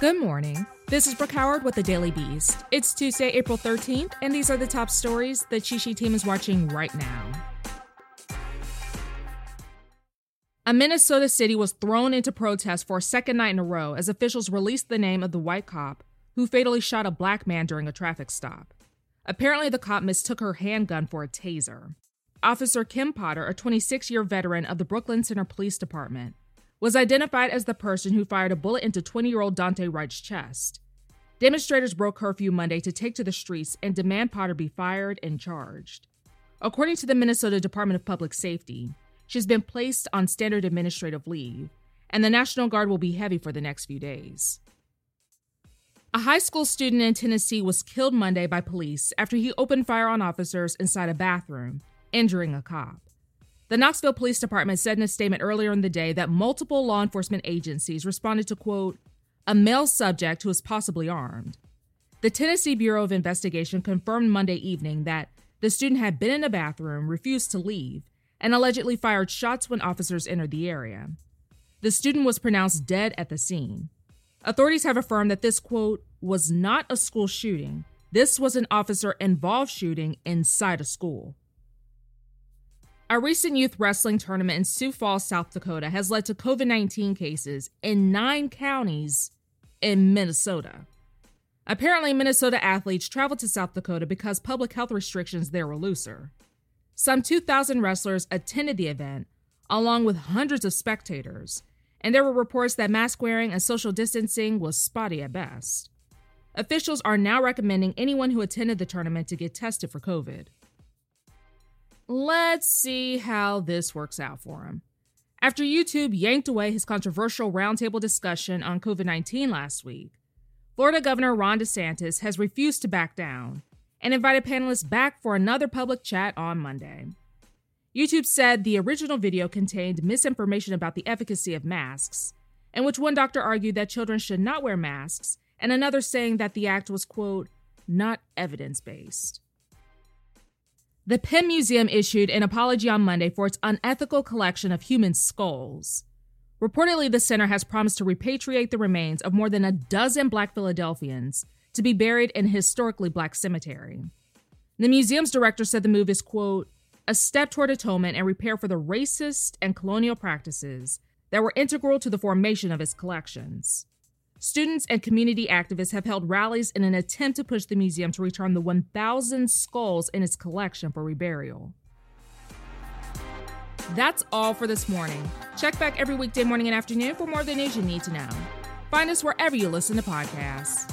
Good morning. This is Brooke Howard with the Daily Beast. It's Tuesday, April 13th, and these are the top stories the Cheat Sheet team is watching right now. A Minnesota city was thrown into protest for a second night in a row as officials released the name of the white cop who fatally shot a black man during a traffic stop. Apparently, the cop mistook her handgun for a taser. Officer Kim Potter, a 26 year veteran of the Brooklyn Center Police Department, was identified as the person who fired a bullet into 20 year old Daunte Wright's chest. Demonstrators broke curfew Monday to take to the streets and demand Potter be fired and charged. According to the Minnesota Department of Public Safety, she's been placed on standard administrative leave, and the National Guard will be heavy for the next few days. A high school student in Tennessee was killed Monday by police after he opened fire on officers inside a bathroom, injuring a cop. The Knoxville Police Department said in a statement earlier in the day that multiple law enforcement agencies responded to, quote, a male subject who was possibly armed. The Tennessee Bureau of Investigation confirmed Monday evening that the student had been in a bathroom, refused to leave, and allegedly fired shots when officers entered the area. The student was pronounced dead at the scene. Authorities have affirmed that this, quote, was not a school shooting. This was an officer involved shooting inside a school. A recent youth wrestling tournament in Sioux Falls, South Dakota has led to COVID 19 cases in nine counties in Minnesota. Apparently, Minnesota athletes traveled to South Dakota because public health restrictions there were looser. Some 2,000 wrestlers attended the event, along with hundreds of spectators, and there were reports that mask wearing and social distancing was spotty at best. Officials are now recommending anyone who attended the tournament to get tested for COVID. Let's see how this works out for him. After YouTube yanked away his controversial roundtable discussion on COVID 19 last week, Florida Governor Ron DeSantis has refused to back down and invited panelists back for another public chat on Monday. YouTube said the original video contained misinformation about the efficacy of masks, in which one doctor argued that children should not wear masks, and another saying that the act was, quote, not evidence based. The Penn Museum issued an apology on Monday for its unethical collection of human skulls. Reportedly, the center has promised to repatriate the remains of more than a dozen black Philadelphians to be buried in a historically black cemetery. The museum's director said the move is, quote, a step toward atonement and repair for the racist and colonial practices that were integral to the formation of its collections. Students and community activists have held rallies in an attempt to push the museum to return the 1,000 skulls in its collection for reburial. That's all for this morning. Check back every weekday morning and afternoon for more of the news you need to know. Find us wherever you listen to podcasts.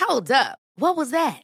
Hold up. What was that?